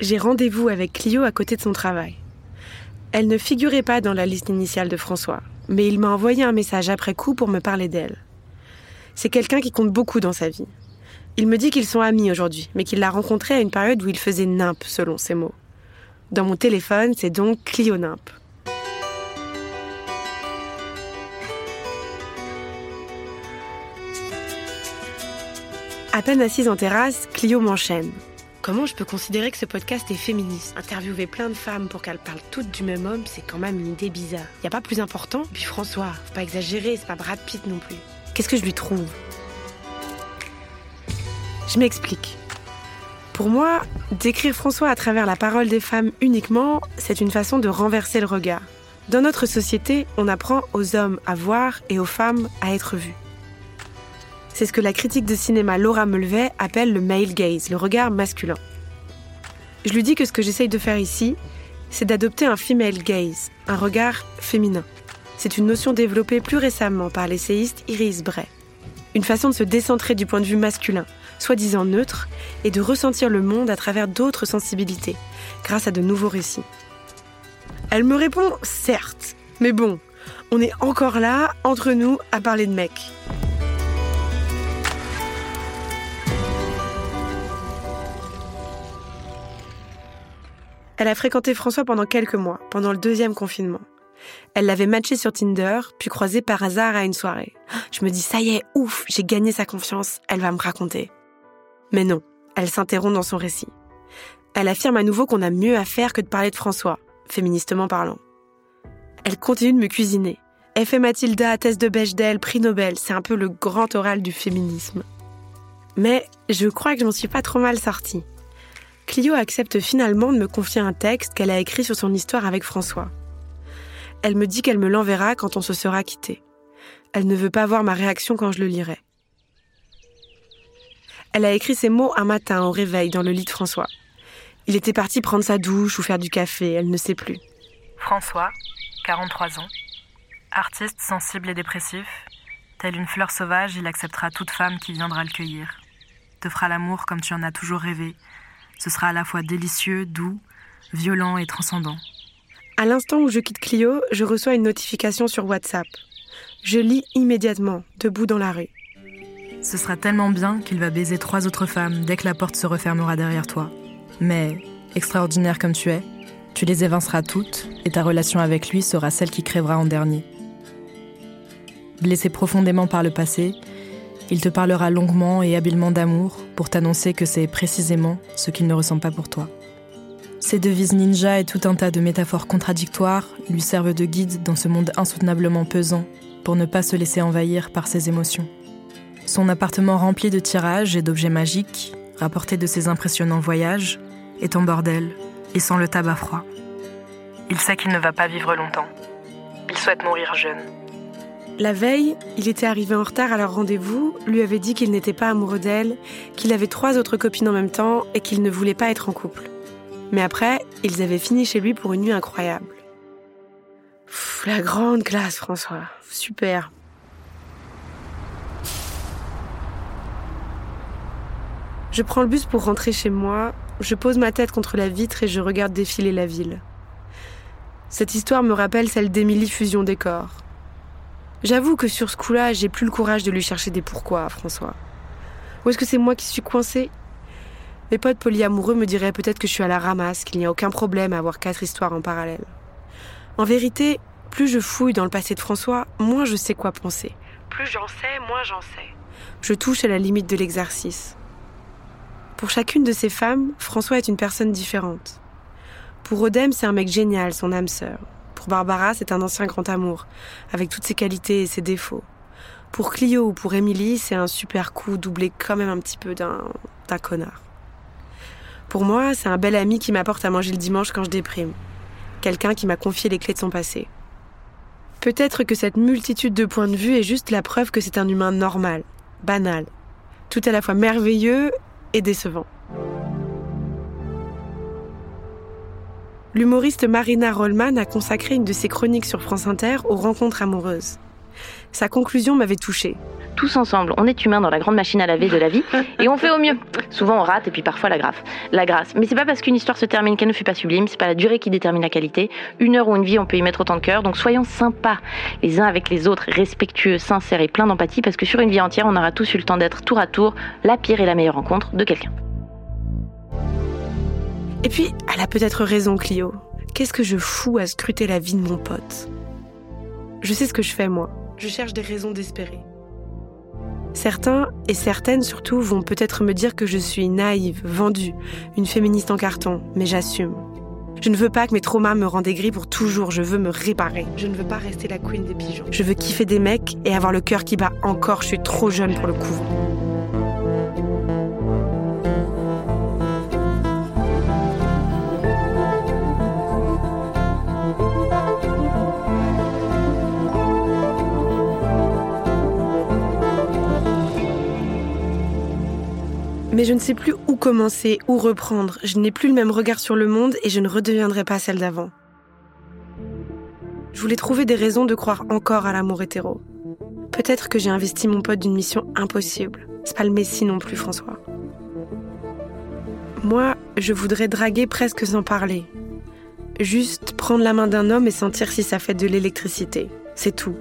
J'ai rendez-vous avec Clio à côté de son travail. Elle ne figurait pas dans la liste initiale de François, mais il m'a envoyé un message après coup pour me parler d'elle. C'est quelqu'un qui compte beaucoup dans sa vie. Il me dit qu'ils sont amis aujourd'hui, mais qu'il l'a rencontré à une période où il faisait nimp, selon ses mots. Dans mon téléphone, c'est donc Clio Nimp. À peine assise en terrasse, Clio m'enchaîne. Comment je peux considérer que ce podcast est féministe? Interviewer plein de femmes pour qu'elles parlent toutes du même homme, c'est quand même une idée bizarre. Y a pas plus important? Puis François, faut pas exagérer, c'est pas Brad Pitt non plus. Qu'est-ce que je lui trouve? Je m'explique. Pour moi, décrire François à travers la parole des femmes uniquement, c'est une façon de renverser le regard. Dans notre société, on apprend aux hommes à voir et aux femmes à être vus. C'est ce que la critique de cinéma Laura Mulvey appelle le male gaze, le regard masculin. Je lui dis que ce que j'essaye de faire ici, c'est d'adopter un female gaze, un regard féminin. C'est une notion développée plus récemment par l'essayiste Iris Bray. Une façon de se décentrer du point de vue masculin, soi-disant neutre, et de ressentir le monde à travers d'autres sensibilités, grâce à de nouveaux récits. Elle me répond certes, mais bon, on est encore là, entre nous, à parler de mecs. Elle a fréquenté François pendant quelques mois, pendant le deuxième confinement. Elle l'avait matché sur Tinder, puis croisé par hasard à une soirée. Je me dis, ça y est, ouf, j'ai gagné sa confiance, elle va me raconter. Mais non, elle s'interrompt dans son récit. Elle affirme à nouveau qu'on a mieux à faire que de parler de François, féministement parlant. Elle continue de me cuisiner. F. Mathilda, thèse de Bechdel, prix Nobel, c'est un peu le grand oral du féminisme. Mais je crois que je m'en suis pas trop mal sortie. Clio accepte finalement de me confier un texte qu'elle a écrit sur son histoire avec François. Elle me dit qu'elle me l'enverra quand on se sera quitté. Elle ne veut pas voir ma réaction quand je le lirai. Elle a écrit ces mots un matin au réveil dans le lit de François. Il était parti prendre sa douche ou faire du café, elle ne sait plus. François, 43 ans, artiste sensible et dépressif, tel une fleur sauvage, il acceptera toute femme qui viendra le cueillir. Te fera l'amour comme tu en as toujours rêvé, ce sera à la fois délicieux, doux, violent et transcendant. À l'instant où je quitte Clio, je reçois une notification sur WhatsApp. Je lis immédiatement, debout dans la rue. Ce sera tellement bien qu'il va baiser trois autres femmes dès que la porte se refermera derrière toi. Mais, extraordinaire comme tu es, tu les évinceras toutes et ta relation avec lui sera celle qui crèvera en dernier. Blessé profondément par le passé, il te parlera longuement et habilement d'amour pour t'annoncer que c'est précisément ce qu'il ne ressent pas pour toi. Ses devises ninja et tout un tas de métaphores contradictoires lui servent de guide dans ce monde insoutenablement pesant pour ne pas se laisser envahir par ses émotions. Son appartement rempli de tirages et d'objets magiques, rapportés de ses impressionnants voyages, est en bordel et sent le tabac froid. Il sait qu'il ne va pas vivre longtemps. Il souhaite mourir jeune. La veille, il était arrivé en retard à leur rendez-vous, lui avait dit qu'il n'était pas amoureux d'elle, qu'il avait trois autres copines en même temps et qu'il ne voulait pas être en couple. Mais après, ils avaient fini chez lui pour une nuit incroyable. la grande classe, François. Super. Je prends le bus pour rentrer chez moi, je pose ma tête contre la vitre et je regarde défiler la ville. Cette histoire me rappelle celle d'Émilie Fusion Décor. J'avoue que sur ce coup-là, j'ai plus le courage de lui chercher des pourquoi, François. Ou est-ce que c'est moi qui suis coincée? Mes potes polyamoureux me diraient peut-être que je suis à la ramasse, qu'il n'y a aucun problème à avoir quatre histoires en parallèle. En vérité, plus je fouille dans le passé de François, moins je sais quoi penser. Plus j'en sais, moins j'en sais. Je touche à la limite de l'exercice. Pour chacune de ces femmes, François est une personne différente. Pour Odem, c'est un mec génial, son âme sœur. Pour Barbara, c'est un ancien grand amour, avec toutes ses qualités et ses défauts. Pour Clio ou pour Émilie, c'est un super coup doublé quand même un petit peu d'un connard. Pour moi, c'est un bel ami qui m'apporte à manger le dimanche quand je déprime. Quelqu'un qui m'a confié les clés de son passé. Peut-être que cette multitude de points de vue est juste la preuve que c'est un humain normal, banal, tout à la fois merveilleux et décevant. L'humoriste Marina Rollman a consacré une de ses chroniques sur France Inter aux rencontres amoureuses. Sa conclusion m'avait touchée. Tous ensemble, on est humain dans la grande machine à laver de la vie et on fait au mieux. Souvent on rate et puis parfois la grâce. La grâce. Mais c'est pas parce qu'une histoire se termine qu'elle ne fut pas sublime, c'est pas la durée qui détermine la qualité. Une heure ou une vie, on peut y mettre autant de cœur. Donc soyons sympas les uns avec les autres, respectueux, sincères et pleins d'empathie parce que sur une vie entière, on aura tous eu le temps d'être tour à tour la pire et la meilleure rencontre de quelqu'un. Et puis, elle a peut-être raison, Clio. Qu'est-ce que je fous à scruter la vie de mon pote? Je sais ce que je fais, moi. Je cherche des raisons d'espérer. Certains, et certaines surtout, vont peut-être me dire que je suis naïve, vendue, une féministe en carton, mais j'assume. Je ne veux pas que mes traumas me rendent aigri pour toujours, je veux me réparer. Je ne veux pas rester la queen des pigeons. Je veux kiffer des mecs et avoir le cœur qui bat encore, je suis trop jeune pour le couvent. Je ne sais plus où commencer, où reprendre. Je n'ai plus le même regard sur le monde et je ne redeviendrai pas celle d'avant. Je voulais trouver des raisons de croire encore à l'amour hétéro. Peut-être que j'ai investi mon pote d'une mission impossible. C'est pas le Messie non plus, François. Moi, je voudrais draguer presque sans parler. Juste prendre la main d'un homme et sentir si ça fait de l'électricité. C'est tout.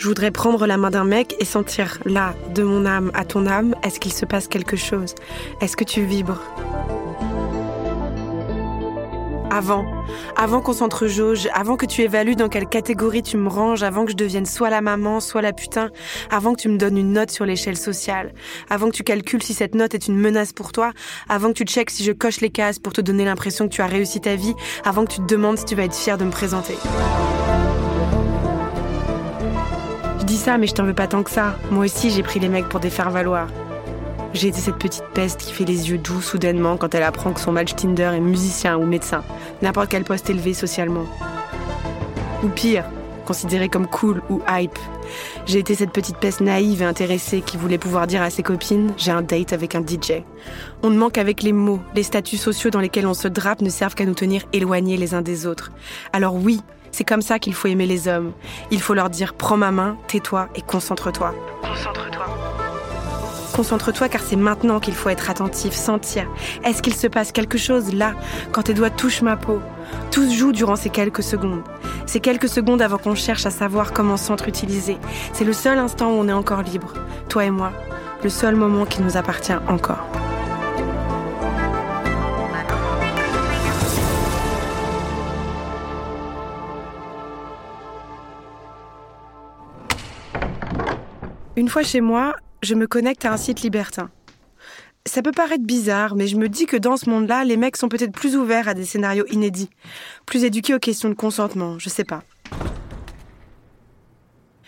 Je voudrais prendre la main d'un mec et sentir là, de mon âme à ton âme, est-ce qu'il se passe quelque chose? Est-ce que tu vibres? Avant, avant qu'on s'entrejauge, avant que tu évalues dans quelle catégorie tu me ranges, avant que je devienne soit la maman, soit la putain, avant que tu me donnes une note sur l'échelle sociale, avant que tu calcules si cette note est une menace pour toi, avant que tu checkes si je coche les cases pour te donner l'impression que tu as réussi ta vie, avant que tu te demandes si tu vas être fier de me présenter ça, mais je t'en veux pas tant que ça. Moi aussi, j'ai pris les mecs pour des faire-valoir. J'ai été cette petite peste qui fait les yeux doux soudainement quand elle apprend que son match Tinder est musicien ou médecin, n'importe quel poste élevé socialement. Ou pire, considéré comme cool ou hype. J'ai été cette petite peste naïve et intéressée qui voulait pouvoir dire à ses copines J'ai un date avec un DJ. On ne manque avec les mots. Les statuts sociaux dans lesquels on se drape ne servent qu'à nous tenir éloignés les uns des autres. Alors oui, c'est comme ça qu'il faut aimer les hommes. Il faut leur dire prends ma main, tais-toi et. Concentre-toi. Concentre-toi car c'est maintenant qu'il faut être attentif, sentir. Est-ce qu'il se passe quelque chose là, quand tes doigts touchent ma peau? Tout se joue durant ces quelques secondes. Ces quelques secondes avant qu'on cherche à savoir comment s'entre-utiliser. C'est le seul instant où on est encore libre, toi et moi. Le seul moment qui nous appartient encore. Une fois chez moi, je me connecte à un site libertin. Ça peut paraître bizarre, mais je me dis que dans ce monde-là, les mecs sont peut-être plus ouverts à des scénarios inédits, plus éduqués aux questions de consentement, je sais pas.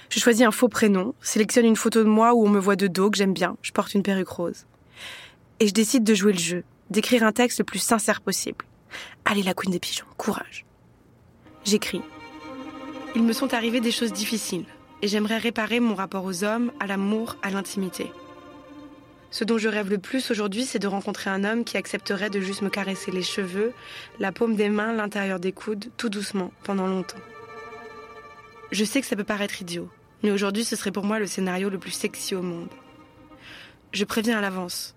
Je choisis un faux prénom, sélectionne une photo de moi où on me voit de dos que j'aime bien, je porte une perruque rose. Et je décide de jouer le jeu, d'écrire un texte le plus sincère possible. Allez la queen des pigeons, courage. J'écris. Il me sont arrivés des choses difficiles et j'aimerais réparer mon rapport aux hommes, à l'amour, à l'intimité. Ce dont je rêve le plus aujourd'hui, c'est de rencontrer un homme qui accepterait de juste me caresser les cheveux, la paume des mains, l'intérieur des coudes, tout doucement, pendant longtemps. Je sais que ça peut paraître idiot, mais aujourd'hui ce serait pour moi le scénario le plus sexy au monde. Je préviens à l'avance.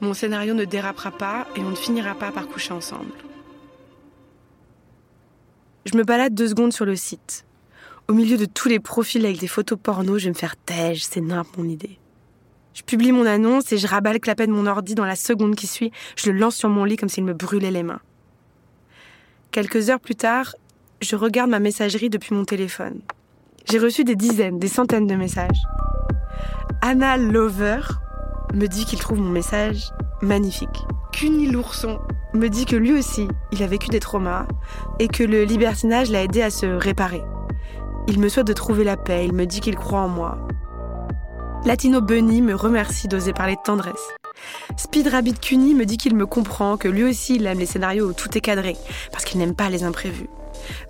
Mon scénario ne dérapera pas et on ne finira pas par coucher ensemble. Je me balade deux secondes sur le site. Au milieu de tous les profils avec des photos porno, je vais me faire tège, c'est n'importe mon idée. Je publie mon annonce et je rabats le clapet de mon ordi dans la seconde qui suit. Je le lance sur mon lit comme s'il me brûlait les mains. Quelques heures plus tard, je regarde ma messagerie depuis mon téléphone. J'ai reçu des dizaines, des centaines de messages. Anna Lover me dit qu'il trouve mon message magnifique. Cuny l'ourson me dit que lui aussi, il a vécu des traumas et que le libertinage l'a aidé à se réparer. Il me souhaite de trouver la paix, il me dit qu'il croit en moi. Latino Bunny me remercie d'oser parler de tendresse. Speed Rabbit Cuny me dit qu'il me comprend, que lui aussi il aime les scénarios où tout est cadré, parce qu'il n'aime pas les imprévus.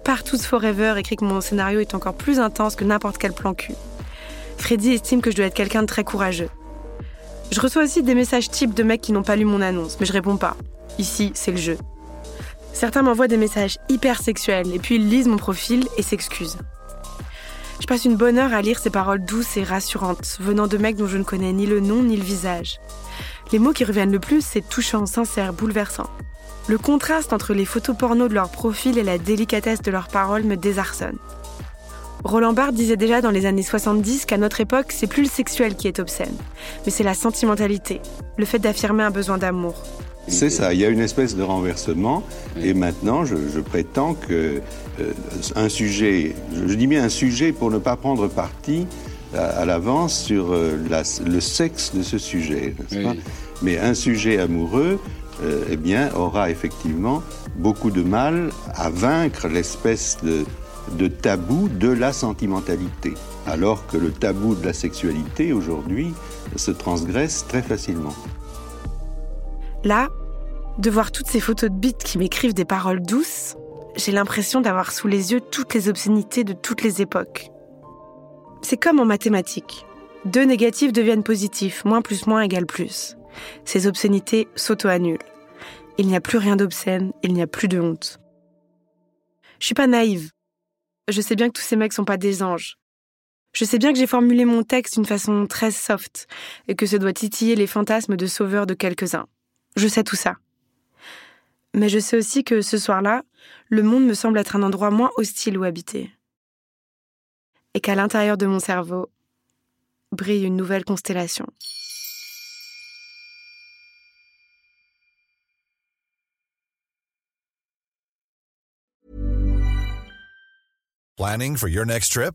Partout Forever écrit que mon scénario est encore plus intense que n'importe quel plan cul. Freddy estime que je dois être quelqu'un de très courageux. Je reçois aussi des messages types de mecs qui n'ont pas lu mon annonce, mais je réponds pas. Ici, c'est le jeu. Certains m'envoient des messages hyper sexuels et puis ils lisent mon profil et s'excusent. Je passe une bonne heure à lire ces paroles douces et rassurantes, venant de mecs dont je ne connais ni le nom ni le visage. Les mots qui reviennent le plus, c'est touchant, sincère, bouleversant. Le contraste entre les photos porno de leur profil et la délicatesse de leurs paroles me désarçonne. Roland Barthes disait déjà dans les années 70 qu'à notre époque, c'est plus le sexuel qui est obscène, mais c'est la sentimentalité, le fait d'affirmer un besoin d'amour. C'est ça, il y a une espèce de renversement, et maintenant je, prétends que euh, un sujet, je, dis bien un sujet pour ne pas prendre parti à, l'avance sur euh, le sexe de ce sujet, mais un sujet amoureux, euh, eh bien, aura effectivement beaucoup de mal à vaincre l'espèce de, de tabou de la sentimentalité, alors que le tabou de la sexualité aujourd'hui se transgresse très facilement. Là, de voir toutes ces photos de bites qui m'écrivent des paroles douces, j'ai l'impression d'avoir sous les yeux toutes les obscénités de toutes les époques. C'est comme en mathématiques. Deux négatifs deviennent positifs, moins plus moins égale plus. Ces obscénités s'auto-annulent. Il n'y a plus rien d'obscène, il n'y a plus de honte. Je suis pas naïve. Je sais bien que tous ces mecs sont pas des anges. Je sais bien que j'ai formulé mon texte d'une façon très soft et que ça doit titiller les fantasmes de sauveur de quelques-uns. Je sais tout ça. Mais je sais aussi que ce soir-là, le monde me semble être un endroit moins hostile où habiter. Et qu'à l'intérieur de mon cerveau brille une nouvelle constellation. Planning for your next trip?